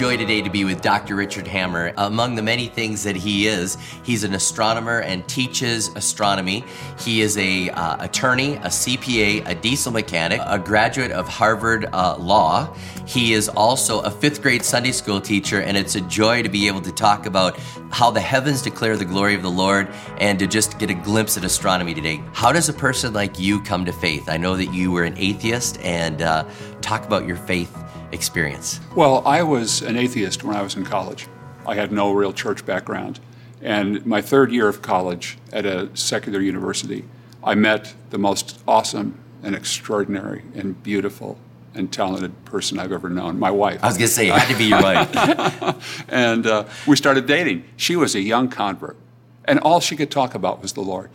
Joy today to be with Dr. Richard Hammer. Among the many things that he is, he's an astronomer and teaches astronomy. He is a uh, attorney, a CPA, a diesel mechanic, a graduate of Harvard uh, Law. He is also a fifth grade Sunday school teacher, and it's a joy to be able to talk about how the heavens declare the glory of the Lord and to just get a glimpse at astronomy today. How does a person like you come to faith? I know that you were an atheist, and uh, talk about your faith experience? Well, I was an atheist when I was in college. I had no real church background. And my third year of college at a secular university, I met the most awesome and extraordinary and beautiful and talented person I've ever known, my wife. I was going to say, it had to be your wife. and uh, we started dating. She was a young convert, and all she could talk about was the Lord.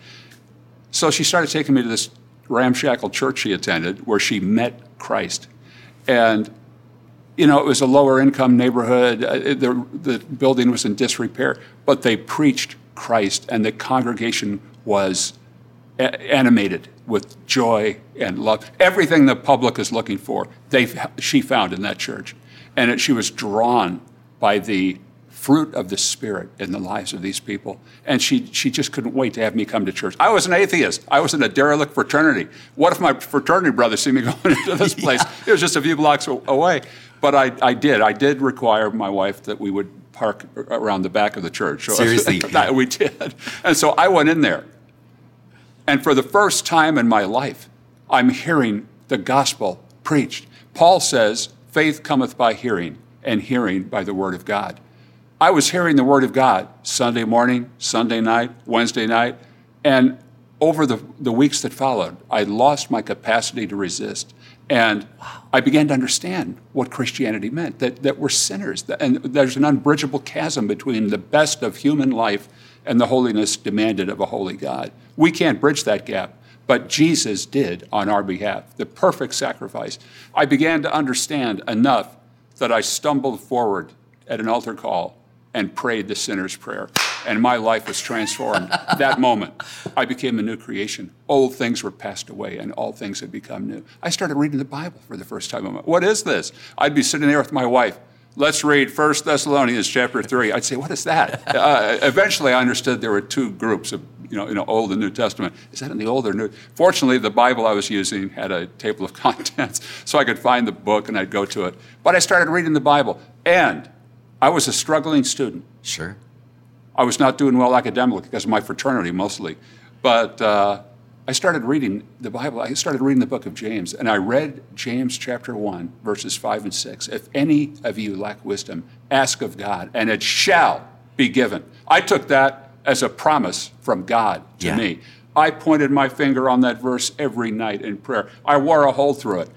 So she started taking me to this ramshackle church she attended where she met Christ. And you know, it was a lower income neighborhood. Uh, the, the building was in disrepair, but they preached Christ, and the congregation was a- animated with joy and love. Everything the public is looking for, they, she found in that church. And it, she was drawn by the fruit of the Spirit in the lives of these people. And she, she just couldn't wait to have me come to church. I was an atheist. I was in a derelict fraternity. What if my fraternity brothers see me going into this place? yeah. It was just a few blocks away. But I, I did. I did require my wife that we would park around the back of the church. Seriously? that we did. And so I went in there. And for the first time in my life, I'm hearing the gospel preached. Paul says, faith cometh by hearing, and hearing by the word of God. I was hearing the Word of God Sunday morning, Sunday night, Wednesday night, and over the, the weeks that followed, I lost my capacity to resist. And I began to understand what Christianity meant that, that we're sinners, and there's an unbridgeable chasm between the best of human life and the holiness demanded of a holy God. We can't bridge that gap, but Jesus did on our behalf, the perfect sacrifice. I began to understand enough that I stumbled forward at an altar call and prayed the sinner's prayer. And my life was transformed that moment. I became a new creation. Old things were passed away and all things had become new. I started reading the Bible for the first time. What is this? I'd be sitting there with my wife. Let's read 1 Thessalonians chapter 3. I'd say, what is that? Uh, eventually, I understood there were two groups of you know, you know, Old and New Testament. Is that in the Old or New? Fortunately, the Bible I was using had a table of contents, so I could find the book and I'd go to it. But I started reading the Bible, and I was a struggling student. Sure. I was not doing well academically because of my fraternity mostly. But uh, I started reading the Bible. I started reading the book of James, and I read James chapter 1, verses 5 and 6. If any of you lack wisdom, ask of God, and it shall be given. I took that as a promise from God to yeah. me. I pointed my finger on that verse every night in prayer. I wore a hole through it.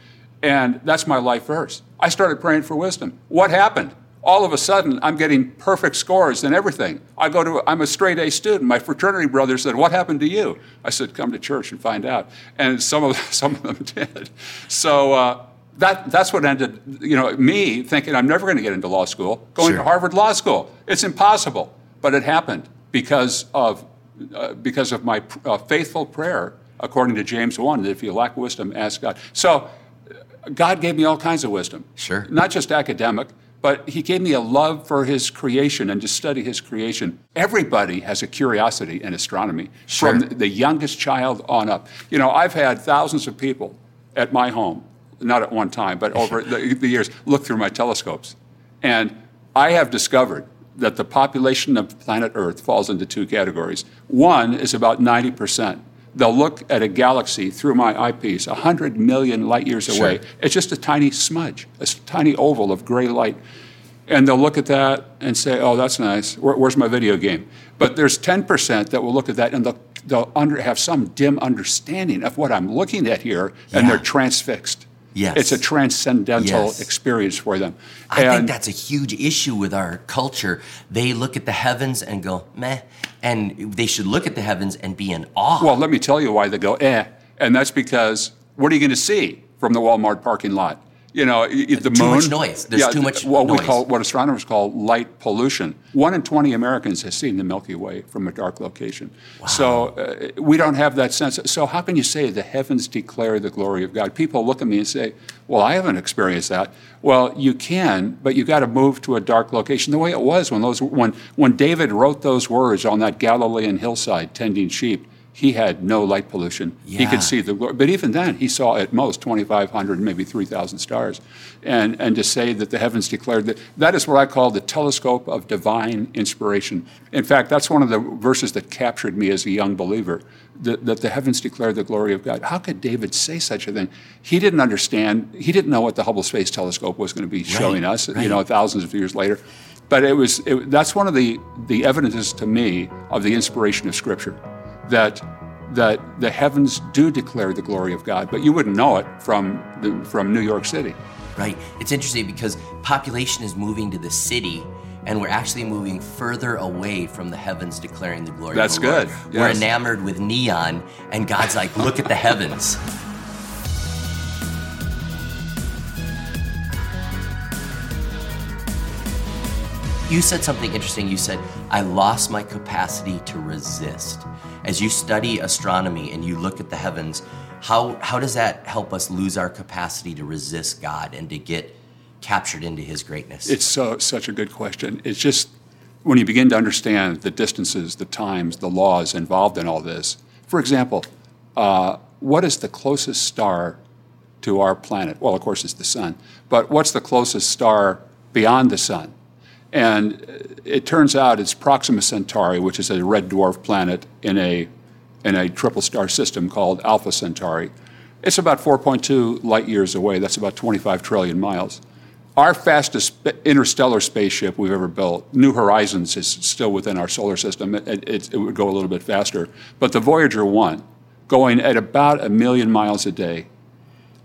And that's my life verse. I started praying for wisdom. What happened? All of a sudden I'm getting perfect scores and everything. I go to I'm a straight A student. My fraternity brother said, "What happened to you?" I said, "Come to church and find out." And some of some of them did. So uh, that that's what ended. You know, me thinking I'm never going to get into law school, going sure. to Harvard Law School. It's impossible, but it happened because of uh, because of my uh, faithful prayer, according to James one. That if you lack wisdom, ask God. So. God gave me all kinds of wisdom. Sure. Not just academic, but he gave me a love for his creation and to study his creation. Everybody has a curiosity in astronomy, sure. from the youngest child on up. You know, I've had thousands of people at my home, not at one time, but over the, the years, look through my telescopes. And I have discovered that the population of planet Earth falls into two categories. One is about 90%. They'll look at a galaxy through my eyepiece, 100 million light years sure. away. It's just a tiny smudge, a tiny oval of gray light. And they'll look at that and say, oh, that's nice. Where, where's my video game? But there's 10% that will look at that and they'll, they'll under, have some dim understanding of what I'm looking at here, and Yeah. they're transfixed. Yes. It's a transcendental Yes. experience for them. I think that's a huge issue with our culture. They look at the heavens and go, meh. And they should look at the heavens and be in awe. Well, let me tell you why they go, eh. And that's because what are you going to see from the Walmart parking lot? You know, y- the Too moon. much noise. There's too much What we noise. call, what astronomers call light pollution. One in 20 Americans has seen the Milky Way from a dark location. Wow. So uh, we don't have that sense. So how can you say the heavens declare the glory of God? People look at me and say, well, I haven't experienced that. Well, you can, but you got to move to a dark location. The way it was when those when when David wrote those words on that Galilean hillside tending sheep, he had no light pollution. He could see the glory. But even then, he saw at most 2,500, maybe 3,000 stars. And, and to say that the heavens declared that, that is what I call the telescope of divine inspiration. In fact, that's one of the verses that captured me as a young believer, that, that the heavens declare the glory of God. How could David say such a thing? He didn't understand, he didn't know what the Hubble Space Telescope was going to be showing us, right. you know, thousands of years later. But it was, it, that's one of the, the evidences to me of the inspiration of Scripture that that the heavens do declare the glory of God, but you wouldn't know it from the, from New York City. Right. It's interesting because population is moving to the city, and we're actually moving further away from the heavens declaring the glory That's of the good. We're enamored with neon, and God's like, look at the heavens. You said something interesting. You said, I lost my capacity to resist. As you study astronomy and you look at the heavens, how, how does that help us lose our capacity to resist God and to get captured into His greatness? It's so, such a good question. It's just when you begin to understand the distances, the times, the laws involved in all this. For example, uh, what is the closest star to our planet? Well, of course, it's the sun. But what's the closest star beyond the sun? And it turns out it's Proxima Centauri, which is a red dwarf planet in a, in a triple star system called Alpha Centauri. It's about 4.2 light years away. That's about 25 trillion miles. Our fastest interstellar spaceship we've ever built, New Horizons, is still within our solar system. It, it, it would go a little bit faster. But the Voyager 1, going at about a million miles a day,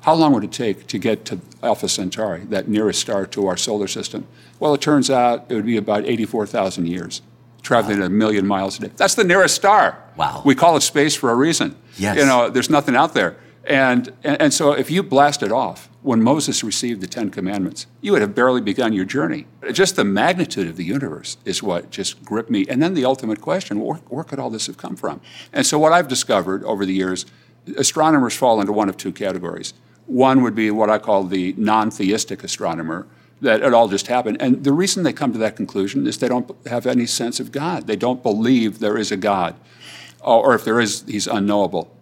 how long would it take to get to Alpha Centauri, that nearest star to our solar system? Well, it turns out it would be about 84,000 years, traveling at a million miles a day. That's the nearest star. Wow. We call it space for a reason. Yes. You know, there's nothing out there. And, and, and so if you blast it off, when Moses received the Ten Commandments, you would have barely begun your journey. Just the magnitude of the universe is what just gripped me. And then the ultimate question where, where could all this have come from? And so, what I've discovered over the years, astronomers fall into one of two categories. One would be what I call the non theistic astronomer, that it all just happened. And the reason they come to that conclusion is they don't have any sense of God. They don't believe there is a God, or if there is, he's unknowable.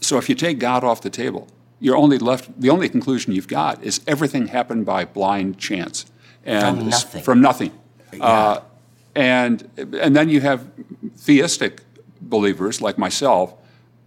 So if you take God off the table, you're only left, the only conclusion you've got is everything happened by blind chance. And From nothing. From nothing. Uh, and, and then you have theistic believers like myself.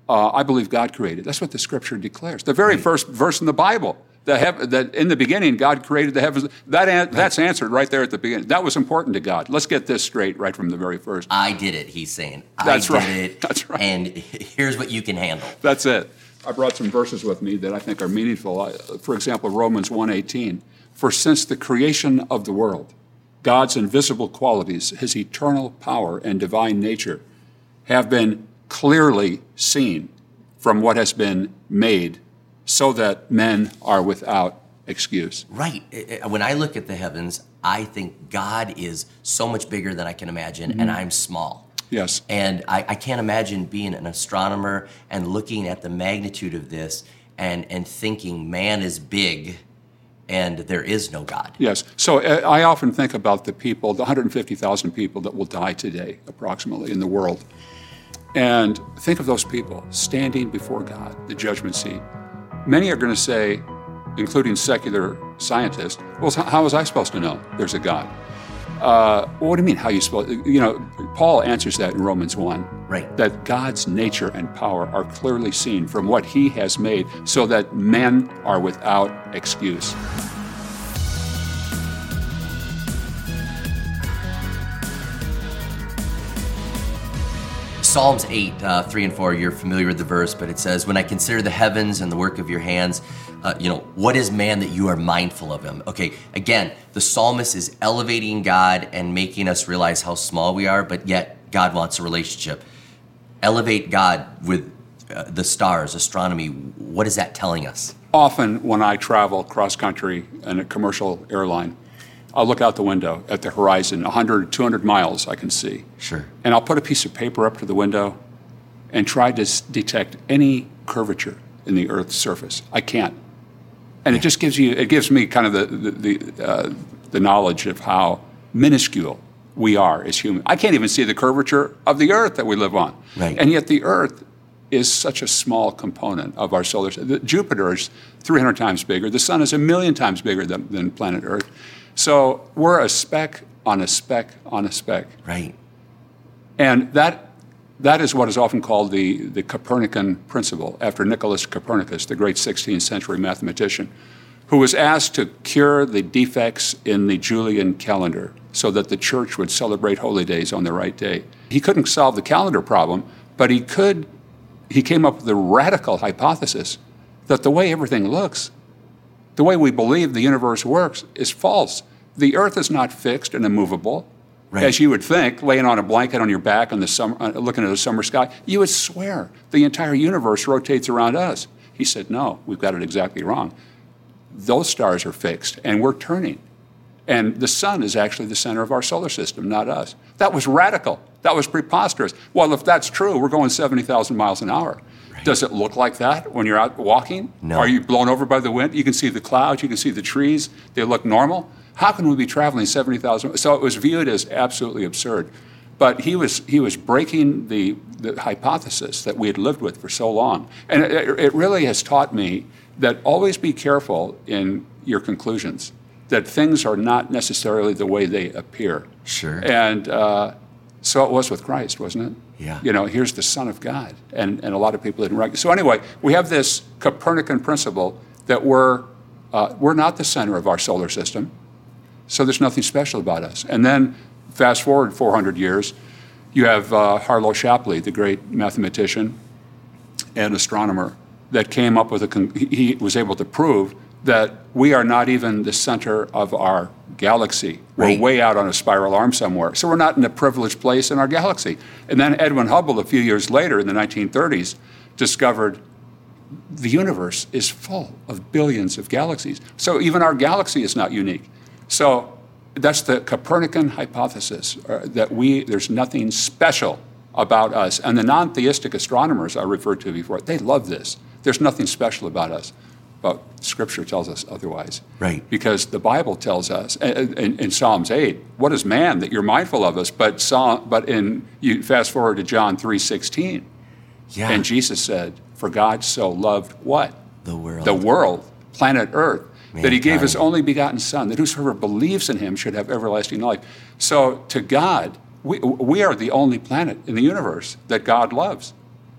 Uh, I believe God created. That's what the scripture declares. The very first verse in the Bible, the that in the beginning God created the heavens. That an- That's answered right there at the beginning. That was important to God. Let's get this straight right from the very first. I did it, he's saying. That's I did right. it. That's right. And here's what you can handle. That's it. I brought some verses with me that I think are meaningful. I- For example, Romans 1:18. For since the creation of the world, God's invisible qualities, his eternal power and divine nature, have been clearly seen from what has been made, so that men are without excuse. Right. When I look at the heavens, I think God is so much bigger than I can imagine, and I'm small. Yes. And I, I can't imagine being an astronomer and looking at the magnitude of this and, and thinking man is big and there is no God. Yes. So uh, I often think about the people, the 150,000 people that will die today, approximately, in the world. And think of those people standing before God, the judgment seat. Many are going to say, including secular scientists, well, how was I supposed to know there's a God? Uh, what do you mean, how you supposed You know, Paul answers that in Romans 1. Right. That God's nature and power are clearly seen from what he has made so that men are without excuse. Psalms 8, uh, 3 and 4, you're familiar with the verse, but it says, When I consider the heavens and the work of your hands, uh, you know, what is man that you are mindful of him? Okay, again, the psalmist is elevating God and making us realize how small we are, but yet God wants a relationship. Elevate God with uh, the stars, astronomy. What is that telling us? often when I travel cross country in a commercial airline, I'll look out the window at the horizon, 100, 200 miles I can see. Sure. And I'll put a piece of paper up to the window and try to s- detect any curvature in the Earth's surface. I can't. And it just gives you, it gives me kind of the, the, the, uh, the knowledge of how minuscule we are as humans. I can't even see the curvature of the Earth that we live on. Right. And yet the Earth is such a small component of our solar system. Jupiter is 300 times bigger. The sun is a million times bigger than, than planet Earth. So we're a speck on a speck on a speck. Right. And that, that is what is often called the, the Copernican principle, after Nicholas Copernicus, the great 16th century mathematician, who was asked to cure the defects in the Julian calendar so that the church would celebrate holy days on the right day. He couldn't solve the calendar problem, but he could, he came up with the radical hypothesis that the way everything looks the way we believe the universe works is false. The earth is not fixed and immovable. Right. As you would think, laying on a blanket on your back on the summer, uh, looking at the summer sky, you would swear the entire universe rotates around us. He said, No, we've got it exactly wrong. Those stars are fixed, and we're turning. And the sun is actually the center of our solar system, not us. That was radical. That was preposterous. Well, if that's true, we're going 70,000 miles an hour. Does it look like that when you're out walking? No. Are you blown over by the wind? You can see the clouds, you can see the trees, they look normal. How can we be traveling 70,000? So it was viewed as absolutely absurd. But he was, he was breaking the, the hypothesis that we had lived with for so long. And it, it really has taught me that always be careful in your conclusions, that things are not necessarily the way they appear. Sure. And uh, so it was with Christ, wasn't it? Yeah. You know, here's the Son of God. And, and a lot of people didn't recognize. So anyway, we have this Copernican principle that we're, uh, we're not the center of our solar system. So there's nothing special about us. And then fast forward 400 years, you have uh, Harlow Shapley, the great mathematician and astronomer, that came up with a, con- he he was able to prove that we are not even the center of our galaxy. Right. We're way out on a spiral arm somewhere. So we're not in a privileged place in our galaxy. And then Edwin Hubble, a few years later in the 1930s, discovered the universe is full of billions of galaxies. So even our galaxy is not unique. So that's the Copernican hypothesis uh, that we there's nothing special about us. And the non-theistic astronomers I referred to before, they love this. There's nothing special about us. But Scripture tells us otherwise. Right. Because the Bible tells us in, Psalms 8, what is man that you're mindful of us? But, Psalm, but in you fast forward to John 3:16, Yeah. and Jesus said, For God so loved what? the world. The world, planet Earth, that he gave his only begotten Son, that whosoever believes in him should have everlasting life. So to God, we, we are the only planet in the universe that God loves,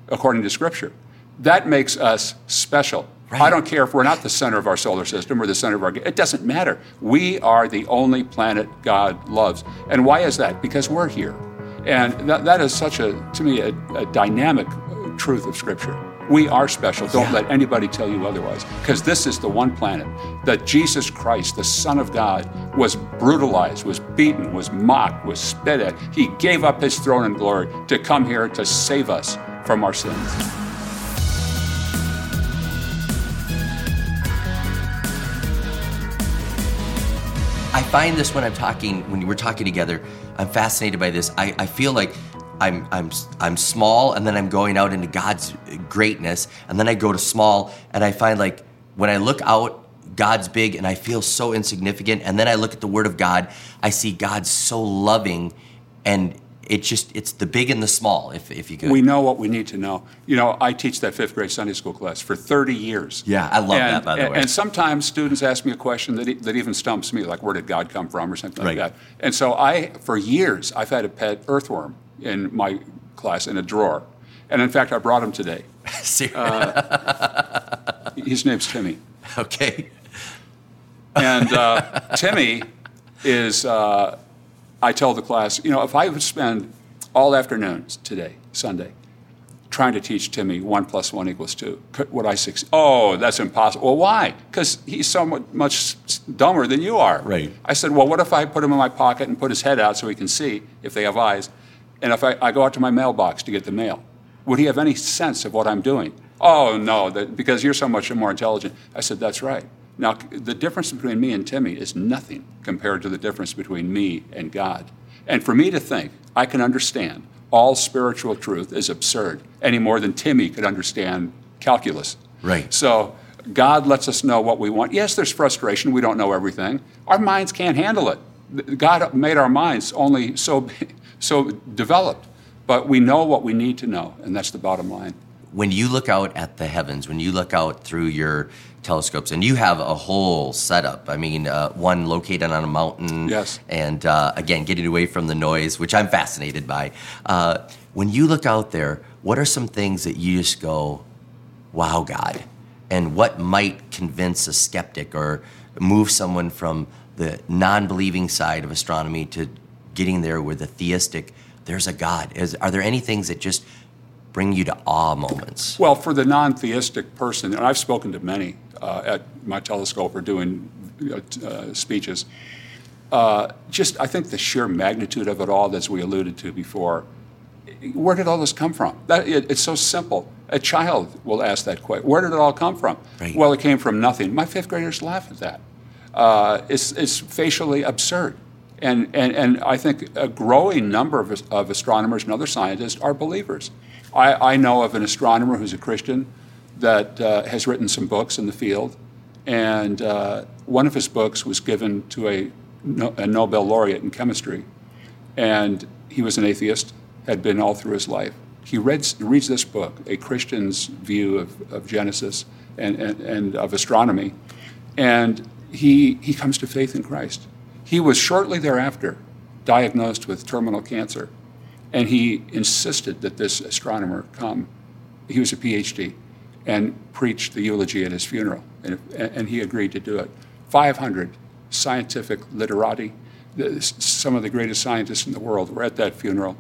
according to Scripture. That makes us special. I don't care if we're not the center of our solar system or the center of our. It doesn't matter. We are the only planet God loves. And why is that? Because we're here. And that, that is such a, to me, a, a dynamic truth of Scripture. We are special. Don't Yeah. let anybody tell you otherwise. Because this is the one planet that Jesus Christ, the Son of God, was brutalized, was beaten, was mocked, was spit at. He gave up his throne and glory to come here to save us from our sins. I find this when I'm talking, when we're talking together, I'm fascinated by this. I, I feel like I'm, I'm, I'm small and then I'm going out into God's greatness. And then I go to small and I find like when I look out, God's big and I feel so insignificant. And then I look at the Word of God, I see God so loving and it just, it's the big and the small, if, if you could. We know what we need to know. You know, I teach that fifth grade Sunday school class for 30 years. Yeah, I love and, that, by the and- way. And sometimes students ask me a question that, that even stumps me, like, where did God come from, or something Right. like that. And so I, for years, I've had a pet earthworm in my class in a drawer. And in fact, I brought him today. Ser- His name's Timmy. okay. And uh, Timmy is, uh, I tell the class, you know, if I would spend all afternoons today, Sunday, trying to teach Timmy one plus one equals two, could, would I succeed? Oh, that's impossible. Well, why? Because he's so much dumber than you are. Right. I said, well, what if I put him in my pocket and put his head out so he can see if they have eyes? And if I, I go out to my mailbox to get the mail, would he have any sense of what I'm doing? Oh, no, that, because you're so much more intelligent. I said, That's right. Now, the difference between me and Timmy is nothing compared to the difference between me and God. And for me to think I can understand all spiritual truth is absurd any more than Timmy could understand calculus. Right. So God lets us know what we want. Yes, there's frustration. We don't know everything. Our minds can't handle it. God made our minds only so, so developed, but we know what we need to know, and that's the bottom line. When you look out at the heavens, when you look out through your telescopes, and you have a whole setup. I mean, uh, one located on a mountain. Yes. And uh, again, getting away from the noise, which I'm fascinated by. Uh, when you look out there, what are some things that you just go, wow, God? And what might convince a skeptic or move someone from the non believing side of astronomy to getting there with the theistic, there's a God? Is, are there any things that just bring you to awe moments? Well, for the non theistic person, and I've spoken to many uh, at my telescope or doing uh, speeches, uh, just I think the sheer magnitude of it all, as we alluded to before, where did all this come from? That, it, it's so simple. A child will ask that question. Where did it all come from? Right. Well, it came from nothing. My fifth graders laugh at that. Uh, it's, it's facially absurd. And, and, and I think a growing number of, of astronomers and other scientists are believers. I, I know of an astronomer who's a Christian that uh, has written some books in the field, and uh, one of his books was given to a, a Nobel laureate in chemistry, and he was an atheist, had been all through his life. He reads, reads this book, a Christian's view of, of Genesis and, and, and of astronomy, and he, he comes to faith in Christ. He was shortly thereafter diagnosed with terminal cancer, and he insisted that this astronomer come. He was a PhD and preached the eulogy at his funeral, and, and he agreed to do it. 500 scientific literati, some of the greatest scientists in the world, were at that funeral.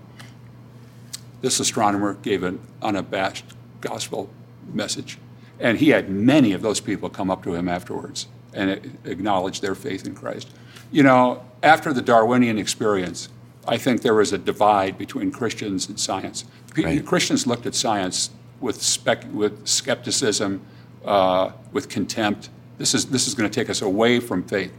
This astronomer gave an unabashed gospel message, and he had many of those people come up to him afterwards and acknowledge their faith in Christ. You know, after the Darwinian experience, I think there was a divide between Christians and science. Right. Christians looked at science with, spec, with skepticism, uh, with contempt. This is, this is going to take us away from faith.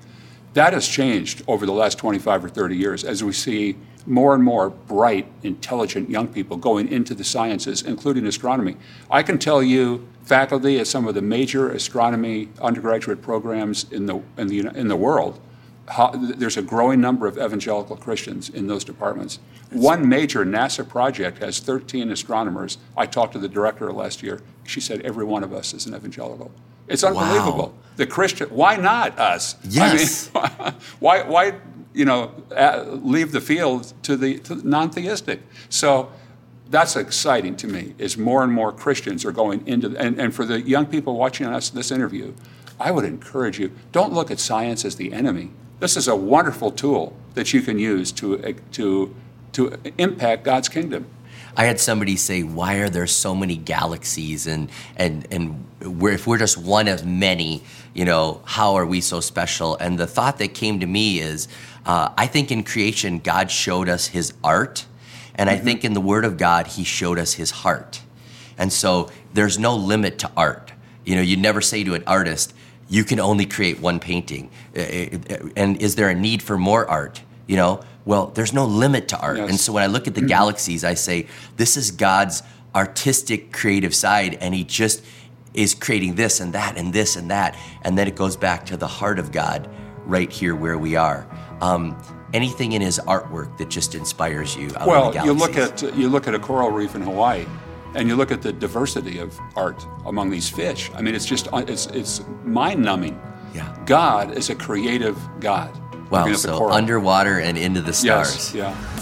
That has changed over the last 25 or 30 years as we see more and more bright, intelligent young people going into the sciences, including astronomy. I can tell you, faculty at some of the major astronomy undergraduate programs in the, in the, in the world how, there's a growing number of evangelical Christians in those departments. One major NASA project has 13 astronomers. I talked to the director last year. She said every one of us is an evangelical. It's unbelievable. Wow. The Christian, why not us? Yes. I mean, why, why, you know, leave the field to the, to non-theistic? So that's exciting to me. Is more and more Christians are going into, and, and for the young people watching us this interview, I would encourage you: don't look at science as the enemy this is a wonderful tool that you can use to, to, to impact God's kingdom. I had somebody say, "Why are there so many galaxies?" and and and we're, if we're just one of many, you know, how are we so special? And the thought that came to me is, uh, I think in creation God showed us His art, and mm-hmm. I think in the Word of God He showed us His heart. And so there's no limit to art. You know, you never say to an artist, you can only create one painting. Uh, uh, and is there a need for more art? You know, well, there's no limit to art. Yes. And so when I look at the mm-hmm. galaxies, I say, this is God's artistic, creative side, and He just is creating this and that and this and that. And then it goes back to the heart of God right here where we are. Um, anything in His artwork that just inspires you? well, you look at you look at a coral reef in Hawaii and you look at the diversity of art among these fish. I mean, it's just uh, it's it's mind numbing. Yeah. God is a creative God. Wow. So underwater and into the stars. Yes. Yeah.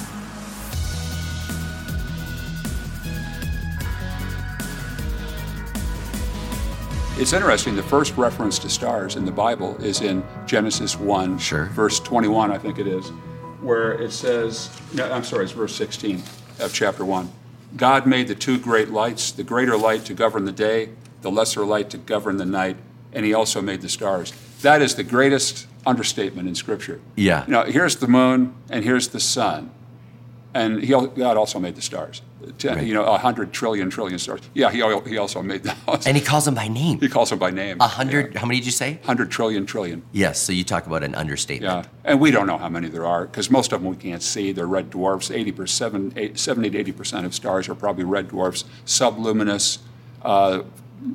It's interesting. The first reference to stars in the Bible is in Genesis 1, sure. verse 21, I think it is, where it says, no, I'm sorry, it's verse 16 of chapter 1. God made the two great lights, the greater light to govern the day, the lesser light to govern the night, and he also made the stars. That is the greatest understatement in Scripture. Yeah. You know, here's the moon and here's the sun, and he, God also made the stars. Ten, Right. You know, a hundred trillion trillion stars. Yeah, he, he also made those. And he calls them by name. he calls them by name. A hundred, how many did you say? Hundred trillion trillion. Yes, so you talk about an understatement. Yeah, and we don't know how many there are because most of them we can't see. They're red dwarfs. 80 percent, 70 to 80 percent of stars are probably red dwarfs, subluminous, uh,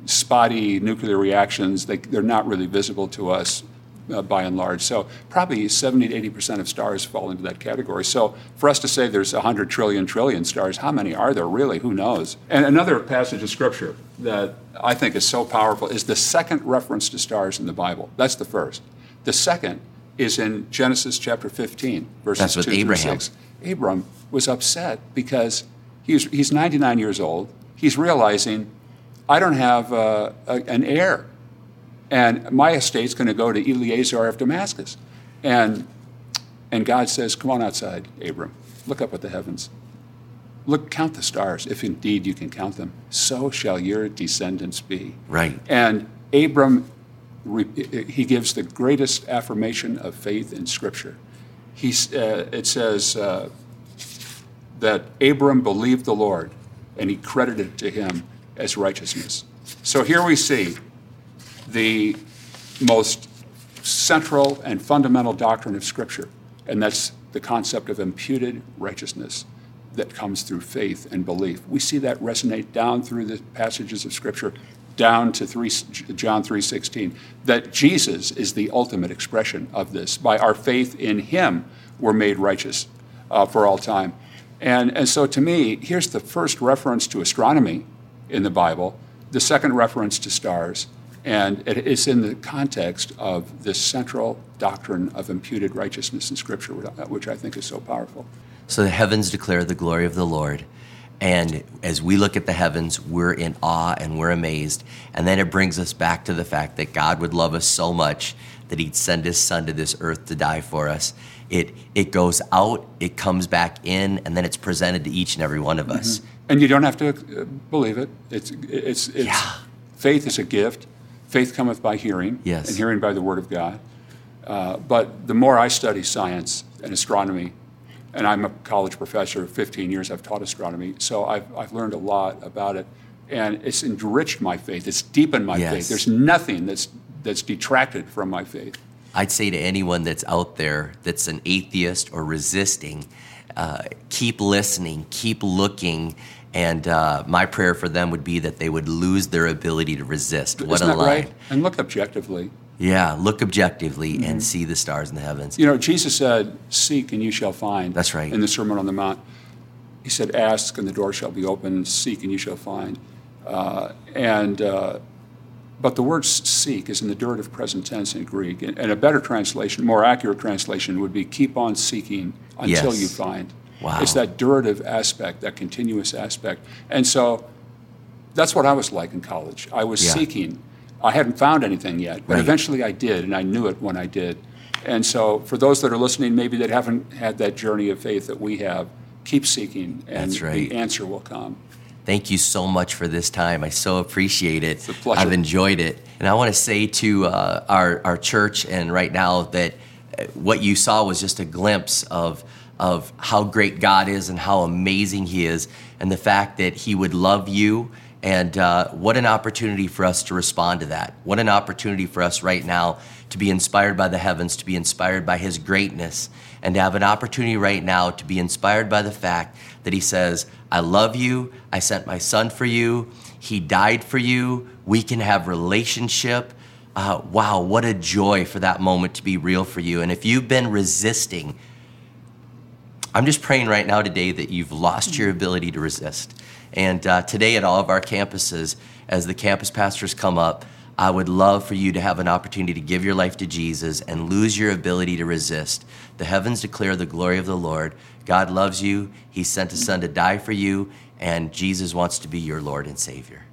spotty nuclear reactions. They, they're not really visible to us uh, by and large. So probably 70 to 80 percent of stars fall into that category. So for us to say there's 100 trillion trillion stars, how many are there really? Who knows? And another passage of scripture that I think is so powerful is the second reference to stars in the Bible. That's the first. The second is in Genesis chapter 15, verses That's with 2 Abraham. through 6. Abram was upset because he's, he's 99 years old. He's realizing, I don't have uh, a, an heir, and my estate's going to go to Eleazar of Damascus. And, and God says, Come on outside, Abram. Look up at the heavens. Look, count the stars, if indeed you can count them. So shall your descendants be. Right. And Abram, he gives the greatest affirmation of faith in Scripture. He's, uh, it says uh, that Abram believed the Lord, and he credited it to him as righteousness. So here we see the most central and fundamental doctrine of Scripture, and that's the concept of imputed righteousness that comes through faith and belief. We see that resonate down through the passages of Scripture, down to 3, John 3:16, that Jesus is the ultimate expression of this. By our faith in Him, we're made righteous uh, for all time. And, and so to me, here's the first reference to astronomy in the Bible, the second reference to stars, and it is in the context of this central doctrine of imputed righteousness in Scripture, which I think is so powerful. So the heavens declare the glory of the Lord. And as we look at the heavens, we're in awe and we're amazed. And then it brings us back to the fact that God would love us so much that he'd send his son to this earth to die for us. It, it goes out, it comes back in, and then it's presented to each and every one of us. And you don't have to uh, believe it. It's, it's, it's Yeah. faith is a gift. Faith cometh by hearing, Yes. and hearing by the word of God. Uh, but the more I study science and astronomy, and I'm a college professor, 15 years I've taught astronomy, so I've, I've learned a lot about it. And it's enriched my faith, it's deepened my Yes. faith. There's nothing that's, that's detracted from my faith. I'd say to anyone that's out there that's an atheist or resisting, uh, keep listening, keep looking. And uh, my prayer for them would be that they would lose their ability to resist. What Isn't a that line. right? And look objectively. Yeah, look objectively Mm-hmm. and see the stars in the heavens. You know, Jesus said, Seek and you shall find. That's right. In the Sermon on the Mount. He said, Ask and the door shall be opened, seek and you shall find. Uh, and, uh, but the word seek is in the durative present tense in Greek. And, and a better translation, more accurate translation, would be keep on seeking until Yes. you find. Wow. It's that durative aspect, that continuous aspect. And so that's what I was like in college. I was Yeah. seeking. I hadn't found anything yet, but Right. eventually I did, and I knew it when I did. And so, for those that are listening, maybe that haven't had that journey of faith that we have, keep seeking, and right. the answer will come. Thank you so much for this time. I so appreciate it. a pleasure. I've enjoyed it. And I want to say to uh, our, our church and right now that uh, what you saw was just a glimpse of, of how great God is and how amazing He is, and the fact that He would love you. And uh, what an opportunity for us to respond to that. What an opportunity for us right now to be inspired by the heavens, to be inspired by His greatness, and to have an opportunity right now to be inspired by the fact that He says, I love you. I sent my son for you. He died for you. We can have relationship. Uh, wow, what a joy for that moment to be real for you. And if you've been resisting, I'm just praying right now today that you've lost your ability to resist. And uh, today at all of our campuses, as the campus pastors come up, I would love for you to have an opportunity to give your life to Jesus and lose your ability to resist. The heavens declare the glory of the Lord. God loves you. He sent his son to die for you, and Jesus wants to be your Lord and Savior.